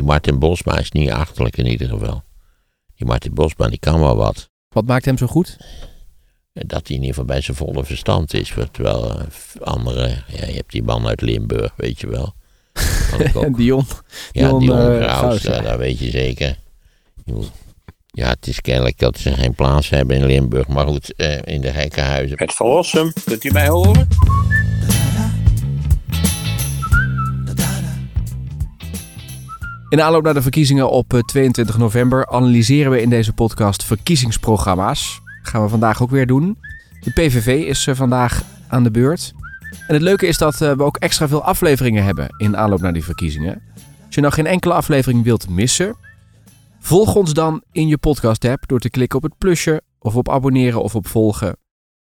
Die Martin Bosma is niet achterlijk in ieder geval. Die Martin Bosma, die kan wel wat. Wat maakt hem zo goed? Dat hij in ieder geval bij zijn volle verstand is. Terwijl uh, andere, ja, je hebt die man uit Limburg, weet je wel. En Dion. Ja, Dion, Dion eh, Graus, Graus, ja. dat, dat weet je zeker. Ja, het is kennelijk dat ze geen plaats hebben in Limburg. Maar goed, eh, in de gekkenhuizen. Het verlossen, kunt u mij horen? In aanloop naar de verkiezingen op eh, 22 november analyseren we in deze podcast verkiezingsprogramma's. gaan we vandaag ook weer doen. De PVV is eh, vandaag aan de beurt. En het leuke is dat eh, we ook extra veel afleveringen hebben in aanloop naar die verkiezingen. Als je nou geen enkele aflevering wilt missen, volg ons dan in je podcast-app door te klikken op het plusje of op abonneren of op volgen.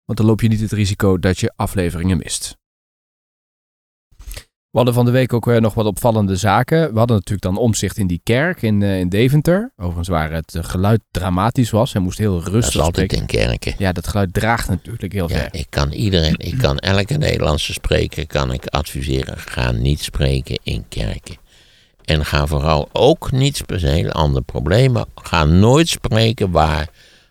Want dan loop je niet het risico dat je afleveringen mist. We hadden van de week ook eh, nog wat opvallende zaken. We hadden natuurlijk dan omzicht in die kerk in, eh, in Deventer. Overigens waar het eh, geluid dramatisch was. Hij moest heel Dat rustig is altijd spreken. in kerken. Ja, dat geluid draagt natuurlijk heel Ja, ver. ik kan iedereen, ik kan elke Nederlandse spreker kan ik adviseren. Ga niet spreken in kerken. En ga vooral ook niet, dat is een heel ander probleem, maar ga nooit spreken waar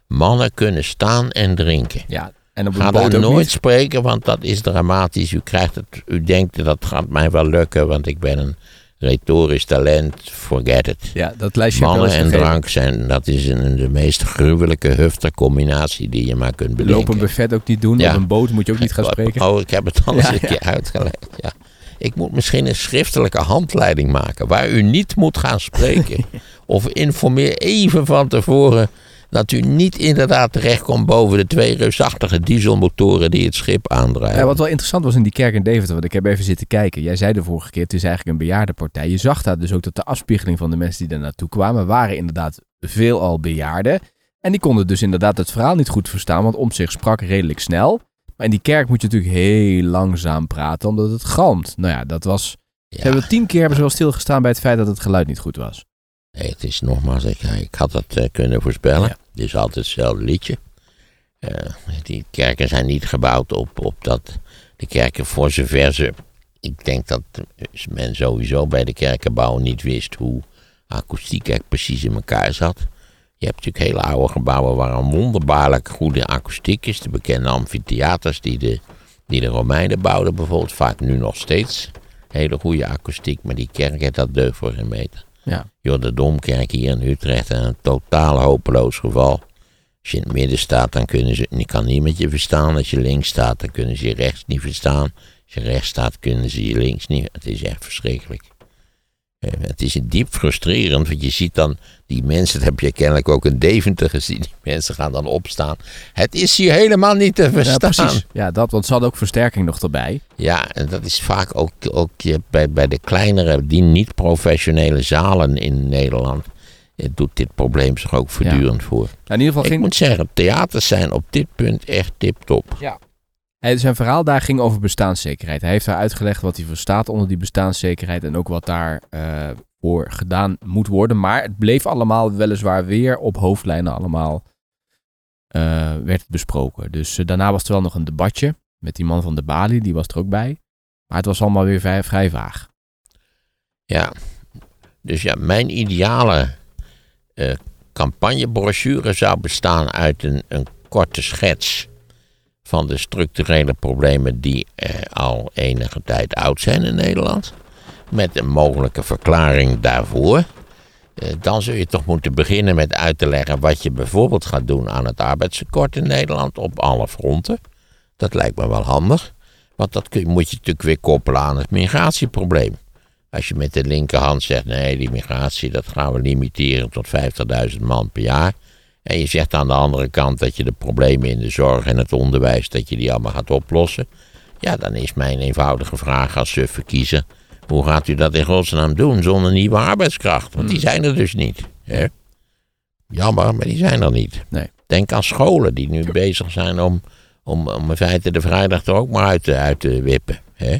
mannen kunnen staan en drinken. Ja, en op Ga daar nooit niet. spreken, want dat is dramatisch. U, krijgt het, u denkt dat gaat mij wel lukken, want ik ben een retorisch talent. Forget it. Ja, dat lijstje Mannen en drank zijn, dat is een, de meest gruwelijke huftercombinatie die je maar kunt bedenken. Loop een buffet ook niet doen. Ja. Op een boot moet je ook niet gaan spreken. Oh, ik heb het al eens Ja, een ja. keer uitgelegd. Ja. Ik moet misschien een schriftelijke handleiding maken waar u niet moet gaan spreken. of informeer even van tevoren dat u niet inderdaad terechtkomt boven de twee reusachtige dieselmotoren die het schip aandrijven. Ja, wat wel interessant was in die kerk in Deventer, want ik heb even zitten kijken. Jij zei de vorige keer, het is eigenlijk een bejaardenpartij. Je zag daar dus ook dat de afspiegeling van de mensen die er naartoe kwamen, waren inderdaad veelal bejaarden. En die konden dus inderdaad het verhaal niet goed verstaan, want om zich sprak redelijk snel. Maar in die kerk moet je natuurlijk heel langzaam praten, omdat het galmt. Nou ja, dat was... Ja. Ze hebben tien keer hebben ze wel stilgestaan bij het feit dat het geluid niet goed was. Nee, het is nogmaals, ik, ik had dat eh, kunnen voorspellen. Ja. Het is altijd hetzelfde liedje. Eh, die kerken zijn niet gebouwd op, op dat. De kerken, voor zover ze. Ik denk dat men sowieso bij de kerken bouwen niet wist hoe akoestiek echt precies in elkaar zat. Je hebt natuurlijk hele oude gebouwen waar een wonderbaarlijk goede akoestiek is. De bekende amfitheaters die de, die de Romeinen bouwden bijvoorbeeld. Vaak nu nog steeds. Hele goede akoestiek, maar die kerk dat deugt voor geen meter. Ja. Joh, de Domkerk hier in Utrecht, een totaal hopeloos geval. Als je in het midden staat, dan kunnen ze, kan niemand je verstaan. Als je links staat, dan kunnen ze je rechts niet verstaan. Als je rechts staat, kunnen ze je links niet. Het is echt verschrikkelijk. Eh, Het is diep frustrerend, want je ziet dan die mensen, dat heb je kennelijk ook in Deventer gezien, die mensen gaan dan opstaan. Het is hier helemaal niet te Ja, verstaan. precies. Ja, dat, want ze hadden ook versterking nog erbij. Ja, en dat is vaak ook, ook bij, bij de kleinere, die niet-professionele zalen in Nederland. eh, doet dit probleem zich ook voortdurend voor. Nou, in ieder geval Ik ging... moet zeggen, theaters zijn op dit punt echt tip-top. Hij, zijn verhaal daar ging over bestaanszekerheid. Hij heeft daar uitgelegd wat hij verstaat onder die bestaanszekerheid en ook wat daar eh, gedaan moet worden. Maar het bleef allemaal weliswaar weer op hoofdlijnen allemaal eh, werd besproken. Dus eh, daarna was er wel nog een debatje met die man van de Bali, die was er ook bij. Maar het was allemaal weer vrij, vrij vaag. Ja, dus ja, mijn ideale campagnebrochure zou bestaan uit een, een korte schets van de structurele problemen die eh, al enige tijd oud zijn in Nederland. Met een mogelijke verklaring daarvoor. Eh, dan zul je toch moeten beginnen met uit te leggen wat je bijvoorbeeld gaat doen aan het arbeidstekort in Nederland op alle fronten. Dat lijkt me wel handig. Want dat moet je natuurlijk weer koppelen aan het migratieprobleem. Als je met de linkerhand zegt, nee, die migratie, dat gaan we limiteren tot 50.000 man per jaar. En je zegt aan de andere kant dat je de problemen in de zorg en het onderwijs, dat je die allemaal gaat oplossen. Ja, dan is mijn eenvoudige vraag als suffe kiezer, hoe gaat u dat in godsnaam doen zonder nieuwe arbeidskracht? Want die zijn er dus niet. Hè? Jammer, maar die zijn er niet. Nee. Denk aan scholen die nu bezig zijn om, om, om in feite de vrijdag er ook maar uit te, uit te wippen. Hè?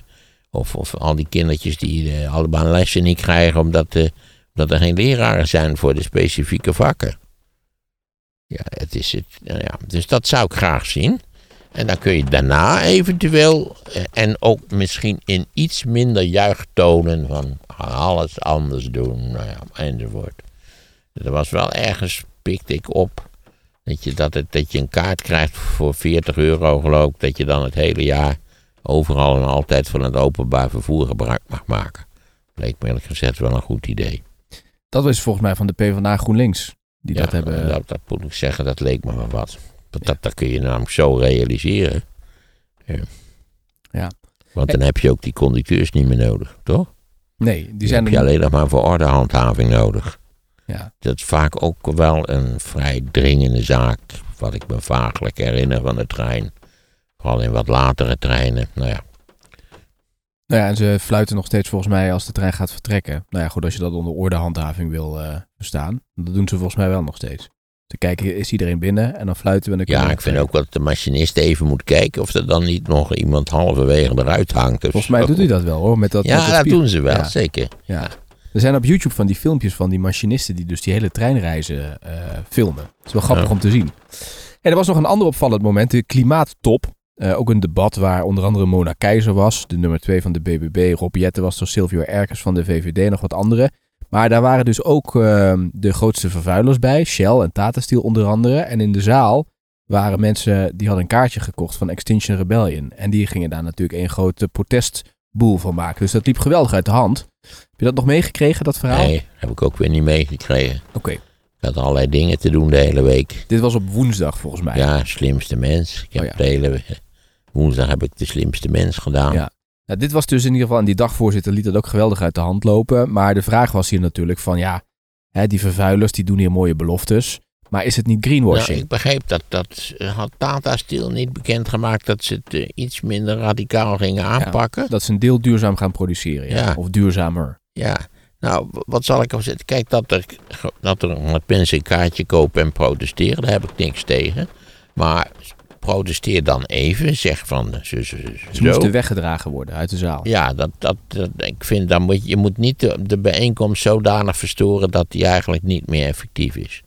Of, of al die kindertjes die eh, allemaal lessen niet krijgen omdat, eh, omdat er geen leraren zijn voor de specifieke vakken. Ja, het is het. nou ja, dus dat zou ik graag zien. En dan kun je daarna eventueel, eh, en ook misschien in iets minder juichtonen van alles anders doen, nou enzovoort. Er was wel ergens, pikte ik op, dat je, dat, het, dat je een kaart krijgt voor 40 euro geloof ik, dat je dan het hele jaar overal en altijd van het openbaar vervoer gebruik mag maken. Leek me eerlijk gezegd wel een goed idee. Dat is volgens mij van de PvdA GroenLinks. Die dat hebben. Dat, dat moet ik zeggen, dat leek me wel wat. Dat, dat, dat kun je namelijk zo realiseren. Ja. Ja. Want dan heb je ook die conducteurs niet meer nodig, toch? Nee, die Die zijn heb je alleen nog maar voor ordehandhaving nodig. Ja. Dat is vaak ook wel een vrij dringende zaak. Wat ik me vaaglijk herinner van de trein. Vooral in wat latere treinen. Nou ja, Nou ja, en ze fluiten nog steeds volgens mij als de trein gaat vertrekken. Nou ja, goed, als je dat onder ordehandhaving wil verstaan. Dat doen ze volgens mij wel nog steeds. Te kijken, is iedereen binnen? En dan fluiten we. En dan ja ik vind ook dat de machinist even moet kijken of er dan niet nog iemand halverwege eruit hangt. of Volgens mij doet hij dat wel hoor. Met dat, Ja, met dat doen ze wel, Ja. zeker. Ja. Er zijn op YouTube van die filmpjes van die machinisten die dus die hele treinreizen eh, filmen. Het is wel grappig Ja. om te zien. En er was nog een ander opvallend moment, de klimaattop. Eh, ook een debat waar onder andere Mona Keizer was, de nummer 2 van de BBB. Rob Jetten was er, Silvio Erkers van de VVD, nog wat anderen. Maar daar waren dus ook eh, de grootste vervuilers bij, Shell en Tata Steel onder andere. En in de zaal waren mensen die hadden een kaartje gekocht van Extinction Rebellion. En die gingen daar natuurlijk een grote protestboel van maken. Dus dat liep geweldig uit de hand. Heb je dat nog meegekregen, dat verhaal? Nee, heb ik ook weer niet meegekregen. Oké, Ik had allerlei dingen te doen de hele week. dit was op woensdag volgens mij. Ja, slimste mens. Ik heb Oh ja. de hele woensdag heb ik de slimste mens gedaan. Ja. Nou, dit was dus in ieder geval, en die dagvoorzitter liet het ook geweldig uit de hand lopen. Maar de vraag was hier natuurlijk van, ja, hè, die vervuilers die doen hier mooie beloftes. Maar is het niet Nou, greenwashing? ik begreep dat, dat had Tata Steel niet bekendgemaakt dat ze het eh, iets minder radicaal gingen aanpakken. Dat ze een deel duurzaam gaan produceren, ja. Ja. of duurzamer. Ja, nou, wat zal ik op zetten? Kijk, dat er, dat er mensen een kaartje kopen en protesteren, daar heb ik niks tegen. Maar protesteer dan even, zeg van zo, zo, zo. Ze moesten weggedragen worden uit de zaal. Ja, dat, dat, dat- ik vind dan moet je, moet niet de, de bijeenkomst zodanig verstoren dat die eigenlijk niet meer effectief is.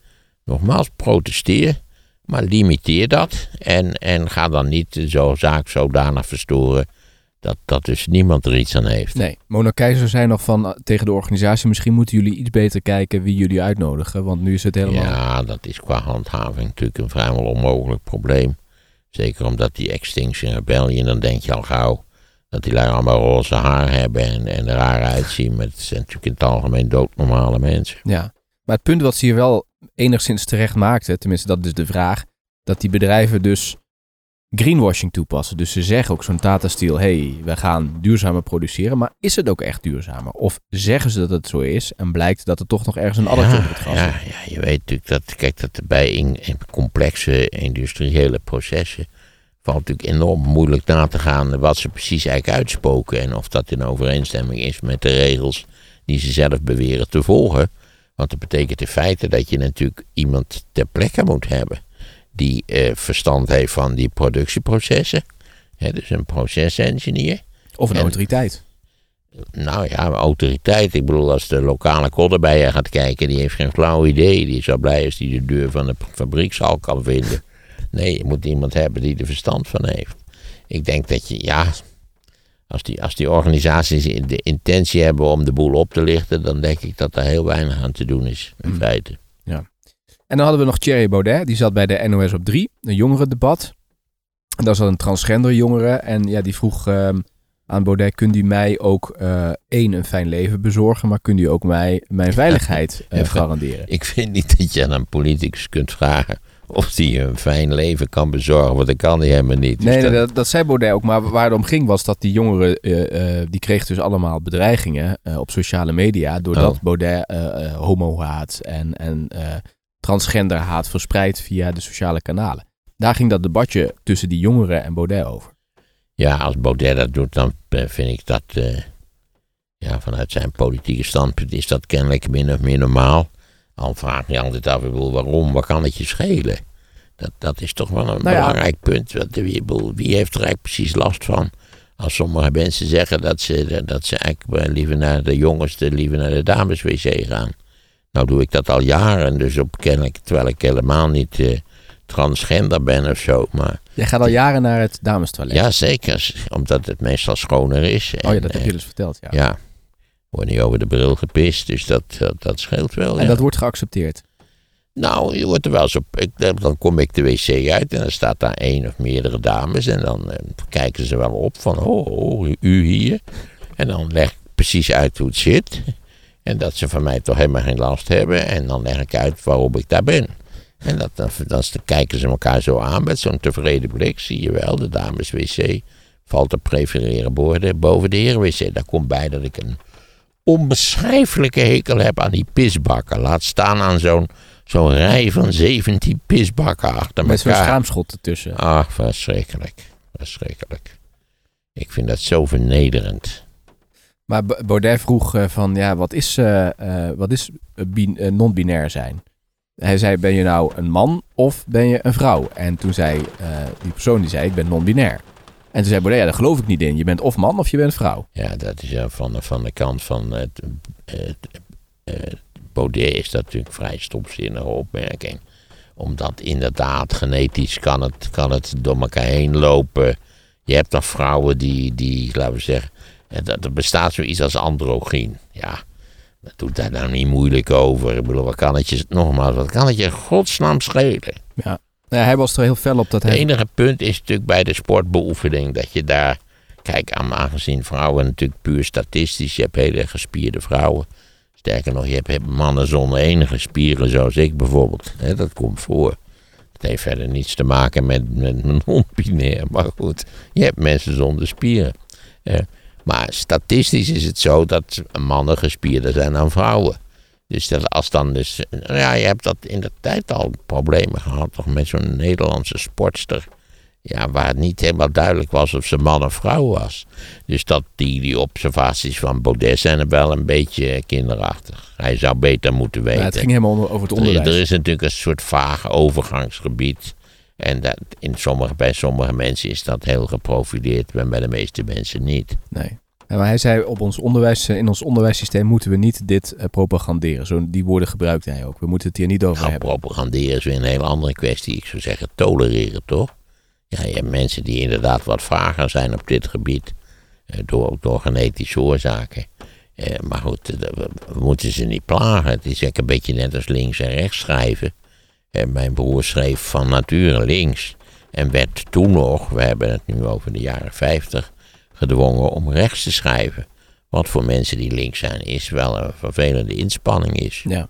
Nogmaals, protesteer, maar limiteer dat. En, en ga dan niet de zo, zaak zodanig verstoren dat, dat dus niemand er iets aan heeft. Nee, Mona Keizer zei nog van eh, tegen de organisatie, misschien moeten jullie iets beter kijken wie jullie uitnodigen. Want nu is het helemaal... Ja, dat is qua handhaving natuurlijk een vrijwel onmogelijk probleem. Zeker omdat die Extinction Rebellion, dan denk je al gauw dat die lui allemaal roze haar hebben en, en er raar uitzien. Maar het zijn natuurlijk in het algemeen doodnormale mensen. Ja, maar het punt wat ze hier wel enigszins terecht maakte, tenminste dat is de vraag, dat die bedrijven dus greenwashing toepassen. Dus ze zeggen ook zo'n Tata Steel, hey, we gaan duurzamer produceren, maar is het ook echt duurzamer? Of zeggen ze dat het zo is en blijkt dat er toch nog ergens een addertje op het gas ja, zit? ja, je weet natuurlijk dat, kijk, dat er bij in, in complexe industriële processen valt natuurlijk enorm moeilijk na te gaan wat ze precies eigenlijk uitspoken en of dat in overeenstemming is met de regels die ze zelf beweren te volgen. Want dat betekent in feite dat je natuurlijk iemand ter plekke moet hebben die eh, verstand heeft van die productieprocessen. Hè, dus een procesengineer. Of een En- autoriteit. Nou ja, autoriteit. Ik bedoel, als de lokale koddenbijer gaat kijken, die heeft geen flauw idee. Die is zo blij als die de deur van de fabriekshal kan vinden. Nee, je moet iemand hebben die er verstand van heeft. Ik denk dat je, ja, als die, als die organisaties de intentie hebben om de boel op te lichten, dan denk ik dat er heel weinig aan te doen is, in Mm. feite. En dan hadden we nog Thierry Baudet, die zat bij de NOS op 3, een jongerendebat. En daar zat een transgender jongere en ja, die vroeg ehm, aan Baudet, kunt u mij ook eh, één, een fijn leven bezorgen, maar kunt u ook mij mijn veiligheid eh, garanderen? Ik vind niet dat je aan een politicus kunt vragen of die een fijn leven kan bezorgen, want dat kan hij helemaal niet. Dus Nee, nee, dat- zei Baudet ook. Maar waar het om ging was dat die jongeren, eh, die kregen dus allemaal bedreigingen op sociale media. Doordat Oh. Baudet eh, homo-haat en, en transgender-haat verspreidt via de sociale kanalen. Daar ging dat debatje tussen die jongeren en Baudet over. Ja, als Baudet dat doet, dan eh, vind ik dat, eh, ja, vanuit zijn politieke standpunt is dat kennelijk min of meer normaal. Al vraag je altijd af, waarom, wat kan het je schelen? Dat, dat is toch wel een Nou ja. belangrijk punt. Bedoel, wie heeft er eigenlijk precies last van? Als sommige mensen zeggen dat ze, dat ze eigenlijk eh, liever naar de jongens, liever naar de dameswc gaan. Nou doe ik dat al jaren, dus op kennelijk, terwijl ik helemaal niet eh, transgender ben of zo. Maar Jij gaat al jaren naar het damestoilet. Ja, zeker. Omdat het meestal schoner is. Oh ja, dat heb eh, je dus verteld. Ja. Ja, wordt niet over de bril gepist, dus dat, dat, dat scheelt wel. En ja. dat wordt geaccepteerd. Nou, je wordt er wel op. Ik, eh, dan kom ik de wc uit en dan staat daar één of meerdere dames. En dan eh, kijken ze wel op van, oh, oh, u hier. En dan leg ik precies uit hoe het zit. En dat ze van mij toch helemaal geen last hebben. En dan leg ik uit waarom ik daar ben. En dat, dan, dan kijken ze elkaar zo aan met zo'n tevreden blik. Zie je wel, de dames wc valt te prefereren boven, boven de heren wc. Daar komt bij dat ik een onbeschrijfelijke hekel heb aan die pisbakken. Laat staan aan zo'n zo'n rij van 17 pisbakken achter Met zo'n schaamschot ertussen. Ach, verschrikkelijk. Verschrikkelijk. Ik vind dat zo vernederend. Maar Baudet vroeg eh, van, ja, wat is, eh, eh, wat is bin- non-binair zijn? Hij zei, ben je nou een man of ben je een vrouw? En toen zei die persoon, die zei, ik ben non-binair. En toen zei Baudet, ja, daar geloof ik niet in. Je bent of man of je bent vrouw. Ja, dat is ja, van, van de kant van het, Baudet is dat natuurlijk vrij stomzinnige opmerking. Omdat inderdaad, genetisch kan het, kan het door elkaar heen lopen. Je hebt toch vrouwen die, die laten we zeggen, er bestaat zoiets als androgyn. Ja, dat doet daar nou niet moeilijk over. Ik bedoel, wat kan het je, nogmaals, wat kan het je godsnaam schelen? Ja. Ja, hij was er heel fel op dat Het hij... enige punt is natuurlijk bij de sportbeoefening dat je daar. Kijk, aan- aangezien vrouwen natuurlijk puur statistisch. Je hebt hele gespierde vrouwen. Sterker nog, je hebt- mannen zonder enige spieren, zoals ik bijvoorbeeld. Dat komt voor. Het heeft verder niets te maken met, met non-binair. Maar goed, je hebt mensen zonder spieren. Eh, maar statistisch is het zo dat mannen gespierder zijn dan vrouwen. Dus dat als dan dus. Ja, je hebt dat in de tijd al problemen gehad, toch met zo'n Nederlandse sportster. Ja, waar het niet helemaal duidelijk was of ze man of vrouw was. Dus dat die, die observaties van Baudet zijn er wel een beetje kinderachtig. Hij zou beter moeten weten. Het ging helemaal over het Er- onderwijs. Er is natuurlijk een soort vaag overgangsgebied. En dat in sommige, bij sommige mensen is dat heel geprofileerd, maar bij de meeste mensen niet. Nee. Ja, maar hij zei, op ons onderwijs, in ons onderwijssysteem moeten we niet dit eh, propaganderen. Zo, die woorden gebruikte hij ook. We moeten het hier niet over Nou, hebben. propaganderen is weer een hele andere kwestie. Ik zou zeggen tolereren, toch? Ja, je hebt mensen die inderdaad wat vager zijn op dit gebied. eh, Door, door genetische oorzaken. Eh, maar goed, eh, we, we moeten ze niet plagen. Het is eigenlijk een beetje net als links en rechts schrijven. Eh, mijn broer schreef van nature links. En werd toen nog, we hebben het nu over de jaren 50, gedwongen om rechts te schrijven. Wat voor mensen die links zijn, is wel een vervelende inspanning is. Ja.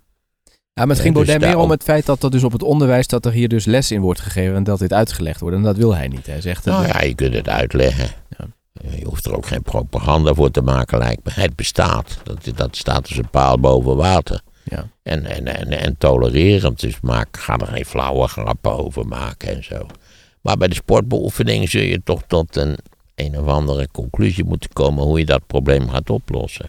Ja, maar het ging dus Baudet meer om het feit dat er dus op het onderwijs dat er hier dus les in wordt gegeven en dat dit uitgelegd wordt. En dat wil hij niet. Hij zegt dat Nou ja, je kunt het uitleggen. Ja. Eh, Je hoeft er ook geen propaganda voor te maken, lijkt me. Het bestaat. Dat, dat staat als een paal boven water. Ja. En, en, en, en tolererend. Dus maak, ga er geen flauwe grappen over maken en zo. Maar bij de sportbeoefening zul je toch tot een, een of andere conclusie moeten komen hoe je dat probleem gaat oplossen.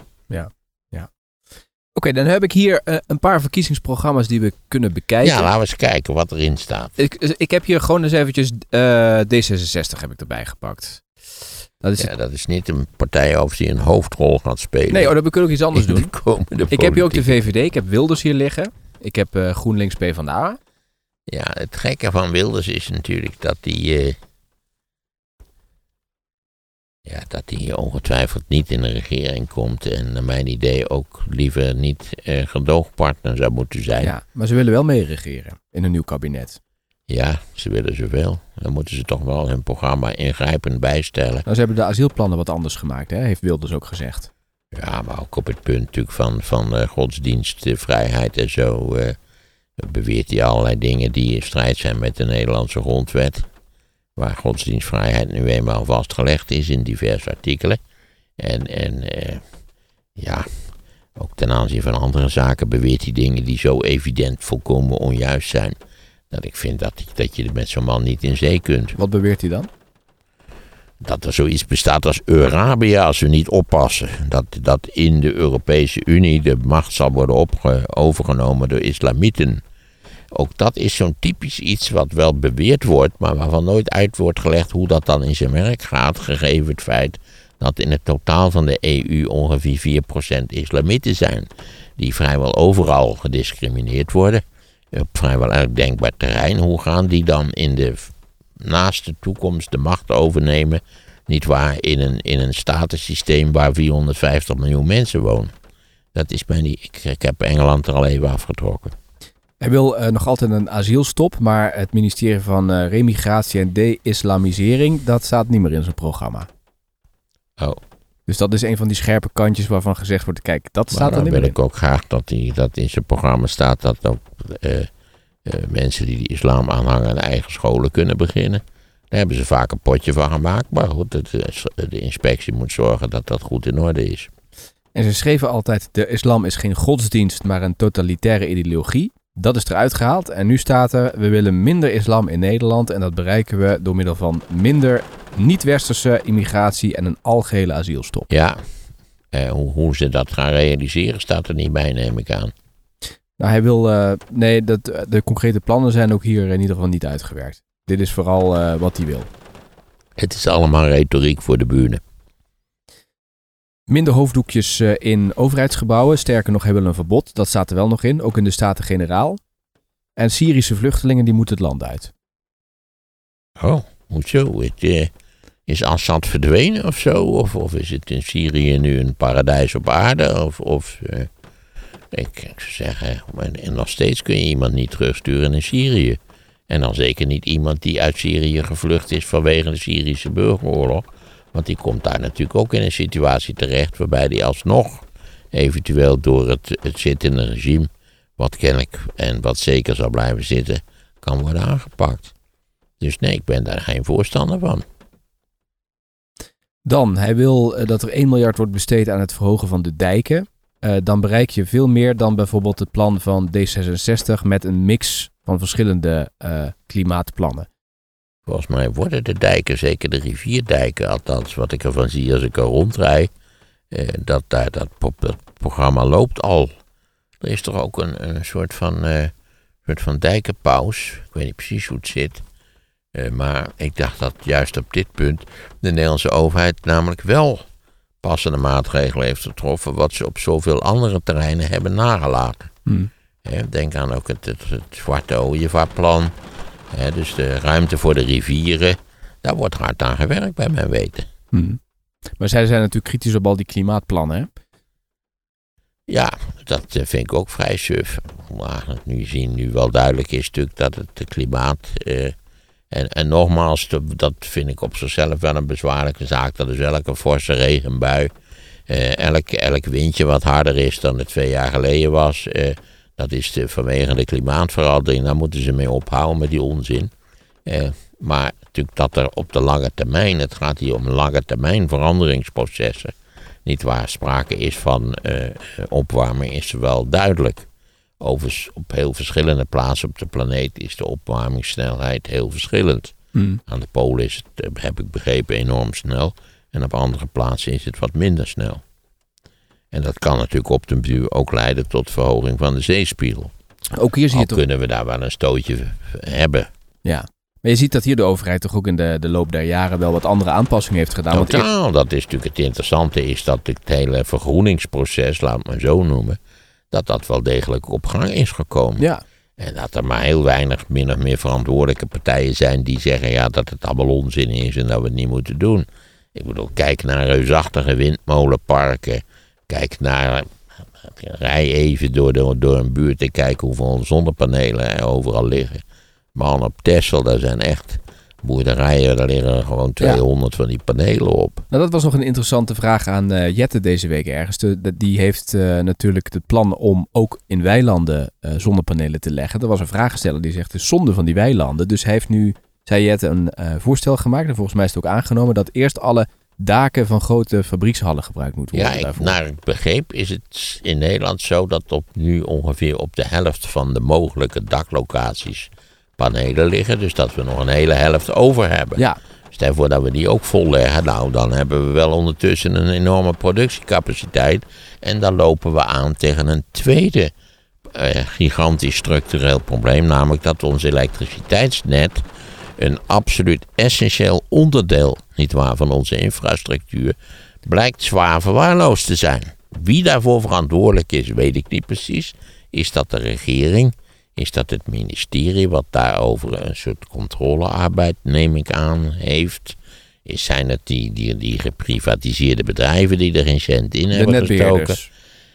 Oké, dan heb ik hier eh, een paar verkiezingsprogramma's die we kunnen bekijken. Ja, laten we eens kijken wat erin staat. ik, ik heb hier gewoon eens eventjes eh, D66 heb ik erbij gepakt. Dat is Ja, dat is niet een partij over die een hoofdrol gaat spelen. Nee, oh, dan kunnen we ook iets anders doen. Ik heb hier ook de. VVD, ik heb Wilders hier liggen. Ik heb eh, GroenLinks PvdA. Ja, het gekke van Wilders is natuurlijk dat hij. eh, ja, dat hij ongetwijfeld niet in de regering komt. En naar mijn idee ook liever niet eh, gedoogpartner zou moeten zijn. Ja, maar ze willen wel meeregeren in een nieuw kabinet. Ze willen zoveel. Dan moeten ze toch wel hun programma ingrijpend bijstellen. Nou, ze hebben de asielplannen wat anders gemaakt, hè? heeft Wilders ook gezegd. Ja, maar ook op het punt natuurlijk van, van eh, godsdienstvrijheid en zo. eh, beweert hij allerlei dingen die in strijd zijn met de Nederlandse grondwet. Waar godsdienstvrijheid nu eenmaal vastgelegd is in diverse artikelen. En, en eh, ja, ook ten aanzien van andere zaken beweert hij dingen die zo evident volkomen onjuist zijn. Dat ik vind dat, dat je met zo'n man niet in zee kunt. Wat beweert hij dan? dat er zoiets bestaat als Eurabia als we niet oppassen. Dat, dat in de Europese Unie de macht zal worden opge- overgenomen door islamieten. Ook dat is zo'n typisch iets wat wel beweerd wordt, maar waarvan nooit uit wordt gelegd hoe dat dan in zijn werk gaat, gegeven het feit dat in het totaal van de EU ongeveer 4% islamieten zijn, die vrijwel overal gediscrimineerd worden, op vrijwel elk denkbaar terrein. Hoe gaan die dan in de naast de toekomst de macht overnemen. Niet waar, in een, in een statensysteem waar 450 miljoen mensen wonen. Dat is mij niet. Ik, ik heb Engeland er al even afgetrokken. Hij wil eh, nog altijd een asielstop, maar het ministerie van eh, Remigratie en De-Islamisering, dat staat niet meer in zijn programma. Oh. Dus dat is een van die scherpe kantjes waarvan gezegd wordt, kijk, dat Maar staat er dan niet wil meer in. ik ook graag dat, die, dat in zijn programma staat dat ook eh, eh, mensen die de islam aanhangen een eigen scholen kunnen beginnen. Daar hebben ze vaak een potje van gemaakt. Maar goed, de, de inspectie moet zorgen dat dat goed in orde is. En ze schreven altijd, de islam is geen godsdienst, maar een totalitaire ideologie. Dat is eruit gehaald en nu staat er, we willen minder islam in Nederland en dat bereiken we door middel van minder niet-westerse immigratie en een algehele asielstop. Ja, eh, hoe, hoe ze dat gaan realiseren staat er niet bij, neem ik aan. Nou, hij wil, eh, nee, dat, de concrete plannen zijn ook hier in ieder geval niet uitgewerkt. Dit is vooral eh, wat hij wil. Het is allemaal retoriek voor de buren. Minder hoofddoekjes eh, in overheidsgebouwen. Sterker nog, hij wil een verbod. Dat staat er wel nog in, ook in de Staten-Generaal. En Syrische vluchtelingen die moeten het land uit. Oh, hoezo? Het, eh, is Assad verdwenen of zo? Of, of is het in Syrië nu een paradijs op aarde? Of, of eh, ik, zou zeggen, en, en nog steeds kun je iemand niet terugsturen naar Syrië. En dan zeker niet iemand die uit Syrië gevlucht is vanwege de Syrische burgeroorlog. Want die komt daar natuurlijk ook in een situatie terecht waarbij die alsnog eventueel door het, het zittende regime, wat kennelijk en wat zeker zal blijven zitten, kan worden aangepakt. Dus nee, ik ben daar geen voorstander van. Dan, hij wil eh, dat er 1 miljard wordt besteed aan het verhogen van de dijken. Eh, dan bereik je veel meer dan bijvoorbeeld het plan van D66 met een mix van verschillende eh, klimaatplannen. Volgens mij worden de dijken, zeker de rivierdijken, althans wat ik ervan zie als ik er rondrij, eh, dat daar dat, pro- dat programma loopt al. Er is toch ook een, een soort van, eh, soort van dijkenpaus. Ik weet niet precies hoe het zit. Eh, maar ik dacht dat juist op dit punt de Nederlandse overheid namelijk wel passende maatregelen heeft getroffen, wat ze op zoveel andere terreinen hebben nagelaten. Hm. Hè, denk aan ook het, het, het Zwarte Ooievaarplan. Dus de ruimte voor de rivieren. Daar wordt hard aan gewerkt, bij mijn weten. Hm. Maar zij zijn natuurlijk kritisch op al die klimaatplannen. Hè? Ja, dat eh, vind ik ook vrij suf. Maar nu zien nu wel duidelijk is natuurlijk dat het klimaat. eh, en, en nogmaals, dat vind ik op zichzelf wel een bezwaarlijke zaak. Dat is elke forse regenbui. eh, elk, elk windje wat harder is dan het twee jaar geleden was. eh, dat is de, vanwege de klimaatverandering. Daar moeten ze mee ophouden met die onzin. Eh, maar natuurlijk dat er op de lange termijn. Het gaat hier om lange termijn veranderingsprocessen. Niet waar sprake is van eh, opwarming, is wel duidelijk. Overigens, op heel verschillende plaatsen op de planeet is de opwarmingssnelheid heel verschillend. Hm. Aan de polen is het, eh, heb ik begrepen, enorm snel. En op andere plaatsen is het wat minder snel. En dat kan natuurlijk op den duur ook leiden tot verhoging van de zeespiegel. Ook hier zie je toch. kunnen we daar wel een stootje hebben. Ja. Maar je ziet dat hier de overheid toch ook in de, de loop der jaren wel wat andere aanpassingen heeft gedaan. Want Totaal, dat is natuurlijk het interessante is dat het hele vergroeningsproces, laat het maar zo noemen, dat dat wel degelijk op gang is gekomen. ja. En dat er maar heel weinig min of meer verantwoordelijke partijen zijn die zeggen ja, dat het allemaal onzin is en dat we het niet moeten doen. Ik bedoel, kijk naar reusachtige windmolenparken. Kijk naar. Rij even door, de, door een buurt en kijk hoeveel zonnepanelen er overal liggen. Man, op Texel, daar zijn echt boerderijen, daar liggen gewoon 200 van die panelen op. Nou, dat was nog een interessante vraag aan eh, Jette deze week ergens. De, de- die heeft eh, natuurlijk het plan om ook in weilanden eh, zonnepanelen te leggen. Er was een vraagsteller die zegt, is zonde van die weilanden. Dus hij heeft nu, zei Jette, een voorstel gemaakt. En volgens mij is het ook aangenomen dat eerst alle daken van grote fabriekshallen gebruikt moeten Ja, worden ik, daarvoor. naar ik begreep is het in Nederland zo dat op nu ongeveer op de helft van de mogelijke daklocaties panelen liggen. Dus dat we nog een hele helft over hebben. Ja, Stel voor dat we die ook vol leggen. Nou, dan hebben we wel ondertussen een enorme productiecapaciteit. En dan lopen we aan tegen een tweede eh, gigantisch structureel probleem. Namelijk dat ons elektriciteitsnet een absoluut essentieel onderdeel, nietwaar, van onze infrastructuur, blijkt zwaar verwaarloosd te zijn. Wie daarvoor verantwoordelijk is, weet ik niet precies. Is dat de regering? is dat het ministerie, wat daarover een soort controlearbeid, neem ik aan, heeft. Is, zijn het die, die, die geprivatiseerde bedrijven die er geen cent in De hebben gestoken?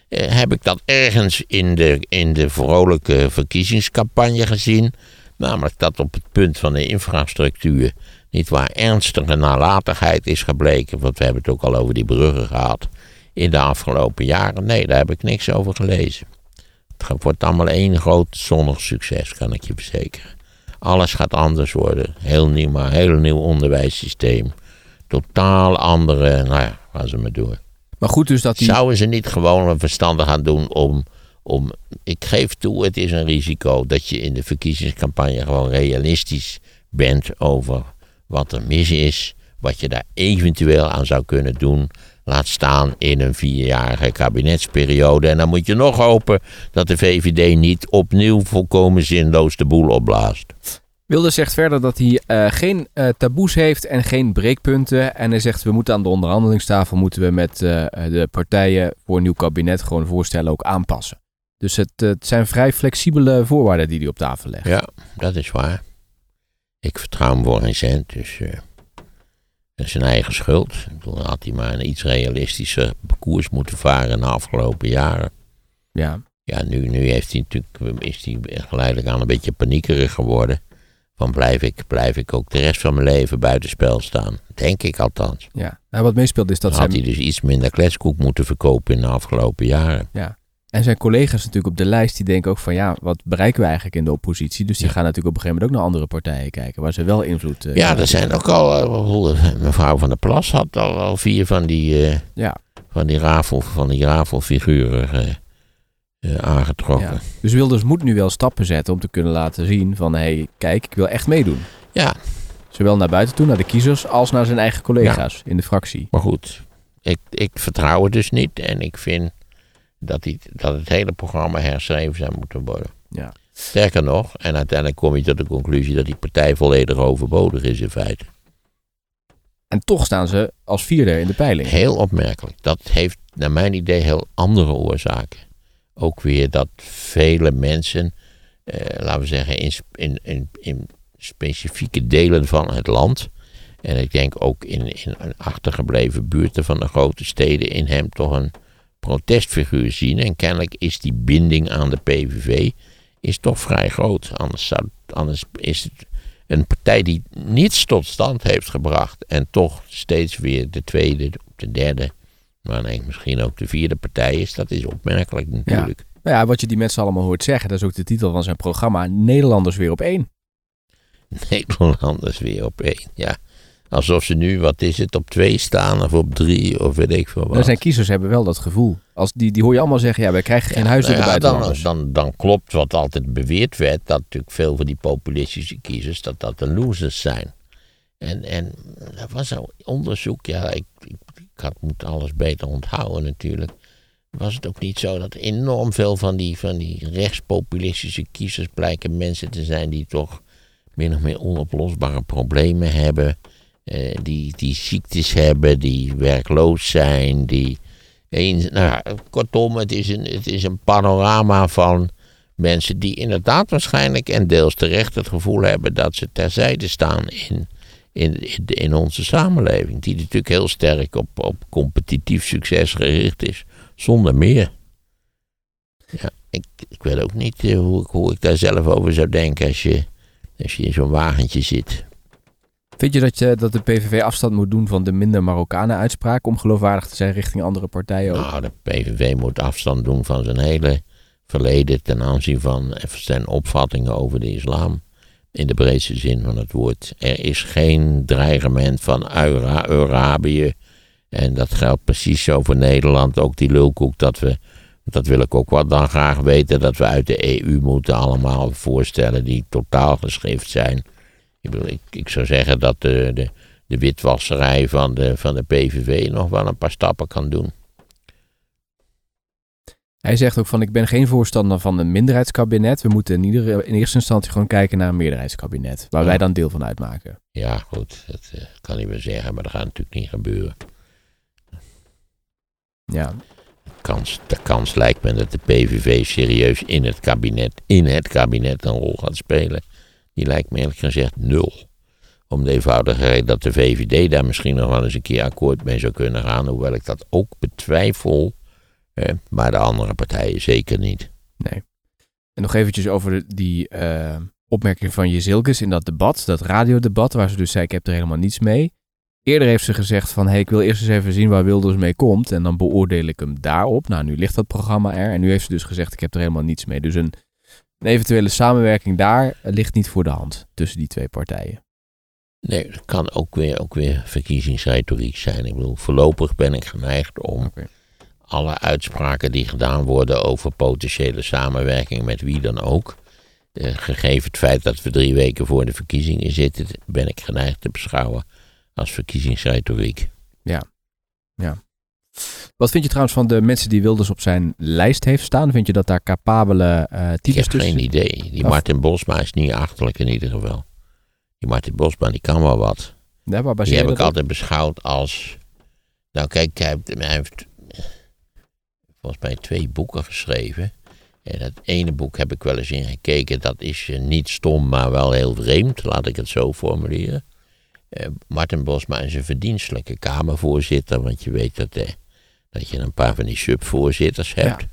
Eh, heb ik dat ergens in de, in de vrolijke verkiezingscampagne gezien. Namelijk dat op het punt van de infrastructuur niet waar ernstige nalatigheid is gebleken. Want we hebben het ook al over die bruggen gehad in de afgelopen jaren. Nee, daar heb ik niks over gelezen. Het wordt allemaal één groot zonnig succes, kan ik je verzekeren. Alles gaat anders worden. Heel nieuw, maar heel nieuw onderwijssysteem. Totaal andere, nou ja, gaan ze maar door. Maar goed dus dat die... Zouden ze niet gewoon een verstandig gaan doen om, om. Ik geef toe, het is een risico dat je in de verkiezingscampagne gewoon realistisch bent over wat er mis is. Wat je daar eventueel aan zou kunnen doen. Laat staan in een vierjarige kabinetsperiode. En dan moet je nog hopen dat de VVD niet opnieuw volkomen zinloos de boel opblaast. Wilders zegt verder dat hij eh, geen eh, taboes heeft en geen breekpunten. En hij zegt we moeten aan de onderhandelingstafel moeten we met eh, de partijen voor een nieuw kabinet gewoon voorstellen ook aanpassen. Dus het, het zijn vrij flexibele voorwaarden die hij op tafel legt. Ja, dat is waar. Ik vertrouw hem voor geen cent, dus eh, dat is zijn eigen schuld. Ik bedoel, had hij maar een iets realistischer koers moeten varen in de afgelopen jaren. Ja. Ja, nu, nu heeft hij natuurlijk, is hij geleidelijk aan een beetje paniekerig geworden. Van blijf ik, blijf ik ook de rest van mijn leven buitenspel staan? Denk ik althans. ja. Nou, wat meespeelt is dat Dan had zijn, hij dus iets minder kletskoek moeten verkopen in de afgelopen jaren. En zijn collega's natuurlijk op de lijst die denken ook van ja, wat bereiken we eigenlijk in de oppositie? Dus die Ja. gaan natuurlijk op een gegeven moment ook naar andere partijen kijken waar ze wel invloed eh, Ja, er zijn ook al, eh, bijvoorbeeld, mevrouw van der Plas had al, al vier van die, eh, Ja. van die, rafel, van die rafelfiguren eh, eh, aangetrokken. Ja. Dus Wilders moet nu wel stappen zetten om te kunnen laten zien van hé, hey, kijk, ik wil echt meedoen. Ja, Zowel naar buiten toe, naar de kiezers, als naar zijn eigen collega's in de fractie. maar goed, ik, ik vertrouw het dus niet en ik vind dat, die, dat het hele programma herschreven zou moeten worden. Ja. Sterker nog, en uiteindelijk kom je tot de conclusie dat die partij volledig overbodig is in feite. En toch staan ze als vierde in de peiling. Heel opmerkelijk. Dat heeft naar mijn idee heel andere oorzaken. Ook weer dat vele mensen, eh, laten we zeggen, in, in, in, in specifieke delen van het land. En ik denk ook in, in achtergebleven buurten van de grote steden in hem toch een protestfiguur zien. En kennelijk is die binding aan de PVV is toch vrij groot. Anders, zou, anders is het een partij die niets tot stand heeft gebracht. En toch steeds weer de tweede, de derde, maar nee, misschien ook de vierde partij is. Dat is opmerkelijk natuurlijk. Nou ja, wat je die mensen allemaal hoort zeggen, dat is ook de titel van zijn programma. Nederlanders weer op één. Nederlanders weer op één. Ja. Alsof ze nu, wat is het, op twee staan of op drie of weet ik veel wat. Nou, zijn kiezers hebben wel dat gevoel. Als die, die hoor je allemaal zeggen, ja, wij krijgen geen huis door Nou ja, dan, dan, dan klopt wat altijd beweerd werd, dat natuurlijk veel van die populistische kiezers, dat dat de losers zijn. En, en er was zo'n onderzoek, ja, ik, ik, ik had, moet alles beter onthouden natuurlijk. Was het ook niet zo dat enorm veel van die, van die rechtspopulistische kiezers blijken mensen te zijn die toch min of meer onoplosbare problemen hebben. Eh, die, die ziektes hebben, die werkloos zijn, die eens, nou kortom, het is, een, het is een panorama van mensen die inderdaad waarschijnlijk en deels terecht het gevoel hebben dat ze terzijde staan in, in, in, in onze samenleving. Die natuurlijk heel sterk op, op competitief succes gericht is, zonder meer. Ja, ik, ik weet ook niet eh, hoe, ik, hoe ik daar zelf over zou denken als je, als je in zo'n wagentje zit. Vind je dat, je dat de PVV afstand moet doen van de minder Marokkanen uitspraak om geloofwaardig te zijn richting andere partijen ook? Nou, de PVV moet afstand doen van zijn hele verleden ten aanzien van zijn opvattingen over de islam. In de breedste zin van het woord. Er is geen dreigement van Arabië. En dat geldt precies zo voor Nederland. Ook die lulkoek dat we, dat wil ik ook wat dan graag weten, dat we uit de EU moeten allemaal voorstellen die totaal geschrift zijn. Ik, bedoel, ik, ik zou zeggen dat de, de, de witwasserij van de, van de PVV nog wel een paar stappen kan doen. Hij zegt ook van ik ben geen voorstander van een minderheidskabinet. We moeten in, ieder, in eerste instantie gewoon kijken naar een meerderheidskabinet. Waar Ja. wij dan deel van uitmaken. Ja, goed, dat eh, kan hij wel zeggen, maar dat gaat natuurlijk niet gebeuren. Ja. kans, de kans lijkt me dat de PVV serieus in het kabinet, in het kabinet een rol gaat spelen. Die lijkt me eerlijk gezegd nul. Om de eenvoudige reden dat de VVD daar misschien nog wel eens een keer akkoord mee zou kunnen gaan. Hoewel ik dat ook betwijfel. Maar de andere partijen zeker niet. Nee. En nog eventjes over die eh, opmerking van Jezilkes in dat debat, dat radiodebat, waar ze dus zei, ik heb er helemaal niets mee. Eerder heeft ze gezegd van, hey, ik wil eerst eens even zien waar Wilders mee komt en dan beoordeel ik hem daarop. Nou, nu ligt dat programma er en nu heeft ze dus gezegd, ik heb er helemaal niets mee. Dus een, een eventuele samenwerking daar eh, ligt niet voor de hand tussen die twee partijen. Nee, dat kan ook weer, ook weer verkiezingsretoriek zijn. Ik bedoel, voorlopig ben ik geneigd om alle uitspraken die gedaan worden over potentiële samenwerking met wie dan ook. eh, gegeven het feit dat we drie weken voor de verkiezingen zitten, ben ik geneigd te beschouwen als verkiezingsretoriek. Wat vind je trouwens van de mensen die Wilders op zijn lijst heeft staan? Vind je dat daar capabele Ik types heb tussen geen idee. Die Of- Martin Bosma is niet achterlijk in ieder geval. Die Martin Bosma die kan wel wat. Ja, baseer Die heb ik op? altijd beschouwd als. Nou, kijk, hij heeft, hij heeft volgens mij twee boeken geschreven. En dat ene boek heb ik wel eens in gekeken. Dat is eh, niet stom, maar wel heel vreemd. Laat ik het zo formuleren. Eh, Martin Bosma is een verdienstelijke Kamervoorzitter. Want je weet dat, dat je een paar van die subvoorzitters hebt.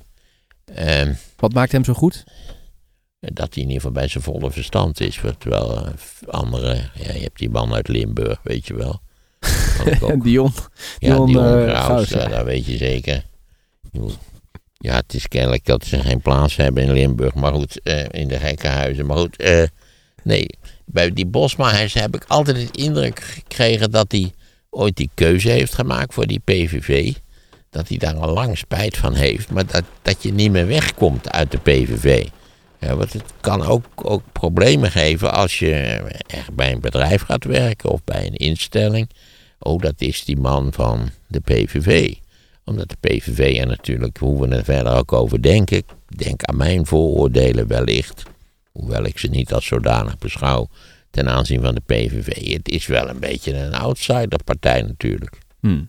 Ehm, Wat maakt hem zo goed? dat hij in ieder geval bij zijn volle verstand is. Terwijl eh, andere, ja, je hebt die man uit Limburg, weet je wel. En Dion. Ja, Dion, Graus, Graus, ja. ja, dat weet je zeker. Ja, het is kennelijk dat ze geen plaats hebben in Limburg, maar goed, eh, in de gekkenhuizen. Maar goed, eh, nee, bij die Bosma heb ik altijd het indruk gekregen dat hij ooit die keuze heeft gemaakt voor die PVV. Dat hij daar al lang spijt van heeft, maar dat, dat je niet meer wegkomt uit de PVV. Ja, want het kan ook, ook problemen geven als je echt bij een bedrijf gaat werken of bij een instelling. Oh, dat is die man van de PVV. Omdat de PVV er natuurlijk, hoe we er verder ook over denken. Denk aan mijn vooroordelen wellicht. Hoewel ik ze niet als zodanig beschouw ten aanzien van de PVV. Het is wel een beetje een outsiderpartij natuurlijk. Hm.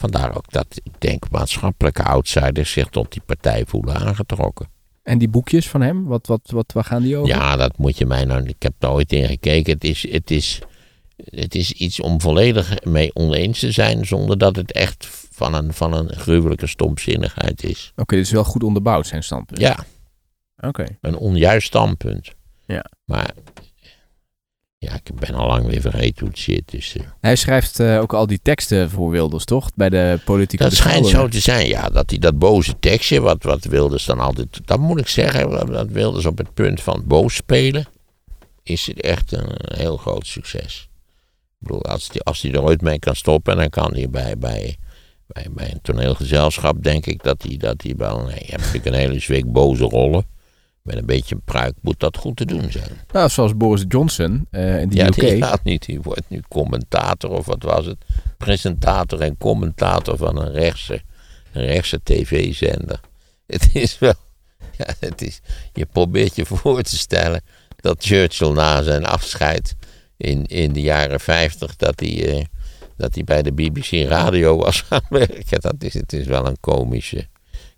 Vandaar ook dat ik denk maatschappelijke outsiders zich tot die partij voelen aangetrokken. En die boekjes van hem, wat, wat, wat, waar gaan die over? Ja, dat moet je mij nou. Ik heb er ooit in gekeken. Het is, het is, het is iets om volledig mee oneens te zijn. zonder dat het echt van een, van een gruwelijke stomzinnigheid is. Oké, dit is wel goed onderbouwd, zijn standpunt. Ja, Oké. een onjuist standpunt. Ja. Maar. Ja, ik ben al lang weer vergeten hoe het zit. Dus, eh, Hij schrijft eh, ook al die teksten voor Wilders, toch? Bij de politieke dat schijnt zo te zijn, ja. Dat hij dat boze tekstje, wat, wat Wilders dan altijd. Dat moet ik zeggen, dat Wilders op het punt van boos spelen. is het echt een heel groot succes. Ik bedoel, als hij als die er ooit mee kan stoppen, dan kan hij bij, bij, bij, bij een toneelgezelschap, denk ik, dat hij, dat hij wel. Nee, natuurlijk een hele zweek boze rollen. Met een beetje een pruik moet dat goed te doen zijn. Nou, zoals Boris Johnson eh in de ja, UK. die gaat niet. Die wordt nu commentator, of wat was het? Presentator en commentator van een rechtse, een rechtse tv-zender. Het is wel. Ja, het is, je probeert je voor te stellen dat Churchill na zijn afscheid in, in de jaren 50 dat hij, eh, dat hij bij de BBC Radio was gaan werken. Dat is, het is wel een komische,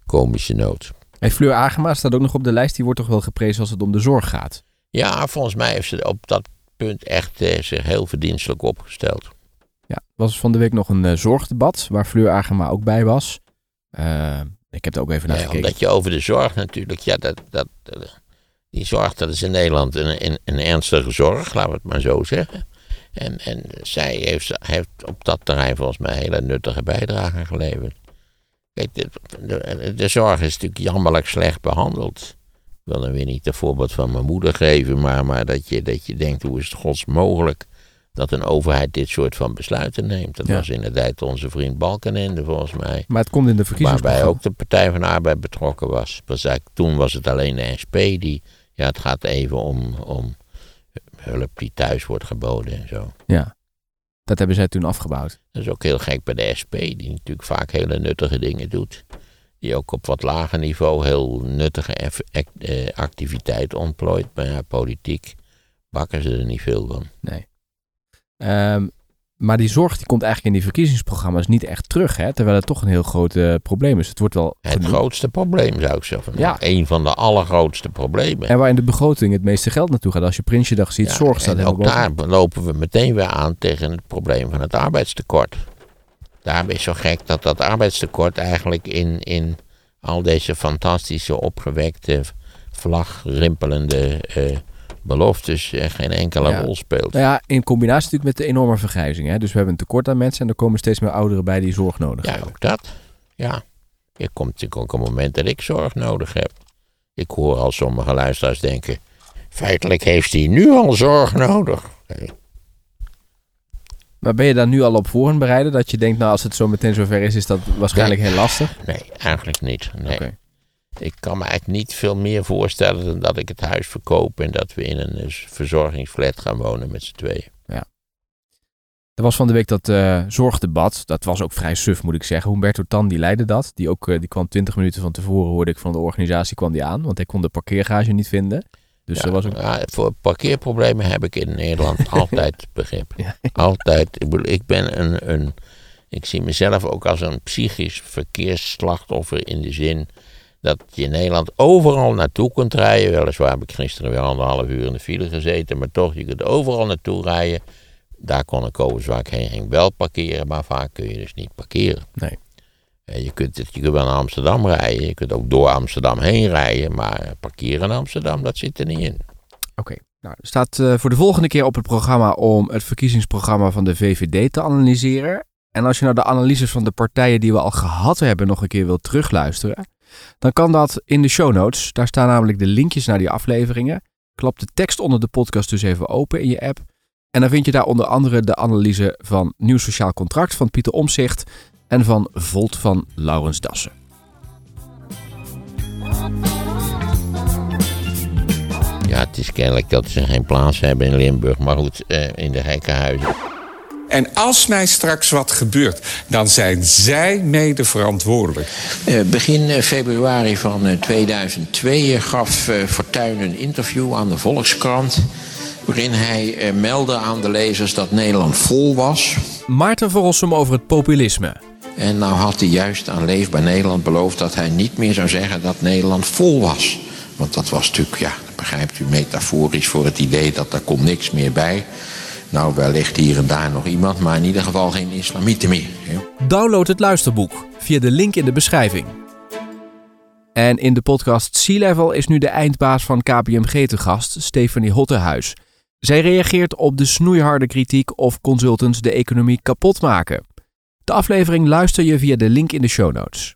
komische noot. Hey, Fleur Agema staat ook nog op de lijst. Die wordt toch wel geprezen als het om de zorg gaat. Ja, volgens mij heeft ze op dat punt echt eh, zich heel verdienstelijk opgesteld. Ja, er was van de week nog een eh, zorgdebat waar Fleur Agema ook bij was. Eh, ik heb er ook even naar Ja, gekeken. omdat je over de zorg natuurlijk, ja, dat, dat, dat- die zorg, dat is in Nederland een, een, een ernstige zorg, laten we het maar zo zeggen. En, en zij heeft, heeft op dat terrein volgens mij hele nuttige bijdrage geleverd. Kijk, de, de, de zorg is natuurlijk jammerlijk slecht behandeld. Ik wil dan weer niet een voorbeeld van mijn moeder geven, maar, maar dat, je, dat je denkt, hoe is het gods mogelijk dat een overheid dit soort van besluiten neemt? Dat Ja. was inderdaad onze vriend Balkenende volgens mij. Maar het komt in de Waarbij verkiezingsprogramma. ook de Partij van de Arbeid betrokken was. toen was het alleen de SP die. Ja, het gaat even om, om hulp die thuis wordt geboden en zo. Ja, dat hebben zij toen afgebouwd. Dat is ook heel gek bij de SP, die natuurlijk vaak hele nuttige dingen doet. Die ook op wat lager niveau heel nuttige eh, activiteiten ontplooit. Maar ja, politiek bakken ze er niet veel van. Nee. Ehm, Maar die zorg die komt eigenlijk in die verkiezingsprogramma's niet echt terug, hè? terwijl het toch een heel groot eh, probleem is. Het wordt wel Het genoemd. grootste probleem zou ik zeggen. Ja. Een van de allergrootste problemen. En waar in de begroting het meeste geld naartoe gaat. Als je Prinsjedag ziet, Ja, zorg staat en ook boven. daar lopen we meteen weer aan tegen het probleem van het arbeidstekort. Daarom is zo gek dat dat arbeidstekort eigenlijk in, in al deze fantastische, opgewekte, vlagrimpelende eh, beloftes geen enkele Ja. rol speelt. Nou ja, in combinatie natuurlijk met de enorme vergrijzing. Hè? Dus we hebben een tekort aan mensen en er komen steeds meer ouderen bij die zorg nodig Ja, hebben. ook dat. Ja. Er komt natuurlijk ook een moment dat ik zorg nodig heb. Ik hoor al sommige luisteraars denken... feitelijk heeft hij nu al zorg nodig. Nee. Maar ben je daar nu al op voor bereiden? Dat je denkt, nou als het zo meteen zover is, is dat waarschijnlijk heel lastig? Nee, eigenlijk niet. Nee. Ik kan me eigenlijk niet veel meer voorstellen dan dat ik het huis verkoop en dat we in een eh, verzorgingsflat gaan wonen met z'n tweeën. Er was van de week dat eh, zorgdebat. Dat was ook vrij suf, moet ik zeggen. Humberto Tan, die leidde dat. Die, ook, eh, die kwam twintig minuten van tevoren, hoorde ik van de organisatie, kwam die aan. Want hij kon de parkeergarage niet vinden. Dus Ja, er was ook... ja, voor parkeerproblemen heb ik in Nederland altijd begrip. Ja. Altijd. Ik, bedoel, ik ben een, een. Ik zie mezelf ook als een psychisch verkeersslachtoffer in de zin dat je in Nederland overal naartoe kunt rijden. Weliswaar heb ik gisteren weer anderhalf uur in de file gezeten, maar toch, je kunt overal naartoe rijden. Daar kon ik overigens waar ik heen ging wel parkeren, maar vaak kun je dus niet parkeren. Nee. Je kunt, je kunt wel naar Amsterdam rijden, je kunt ook door Amsterdam heen rijden, maar parkeren in Amsterdam, dat zit er niet in. Oké. Nou, er staat eh, voor de volgende keer op het programma om het verkiezingsprogramma van de VVD te analyseren. En als je nou de analyses van de partijen die we al gehad hebben nog een keer wilt terugluisteren, dan kan dat in de show notes. Daar staan namelijk de linkjes naar die afleveringen. Klap de tekst onder de podcast dus even open in je app. En dan vind je daar onder andere de analyse van Nieuw Sociaal Contract van Pieter Omzicht en van Volt van Laurens Dassen. Ja, het is kennelijk dat ze geen plaats hebben in Limburg, maar goed, eh, in de gekkenhuizen. En als mij straks wat gebeurt, dan zijn zij mede verantwoordelijk. Eh, begin eh, februari van eh, 2002 gaf eh, Fortuyn een interview aan de Volkskrant. Waarin hij meldde aan de lezers dat Nederland vol was. Maarten Verrossum over het populisme. En nou had hij juist aan Leefbaar Nederland beloofd dat hij niet meer zou zeggen dat Nederland vol was. Want dat was natuurlijk, ja, dat begrijpt u, metaforisch voor het idee dat er komt niks meer bij. Nou, wellicht hier en daar nog iemand, maar in ieder geval geen islamieten meer. Download het luisterboek via de link in de beschrijving. En in de podcast Sea Level is nu de eindbaas van KPMG te gast, Stephanie Hottehuis. Zij reageert op de snoeiharde kritiek of consultants de economie kapot maken. De aflevering luister je via de link in de show notes.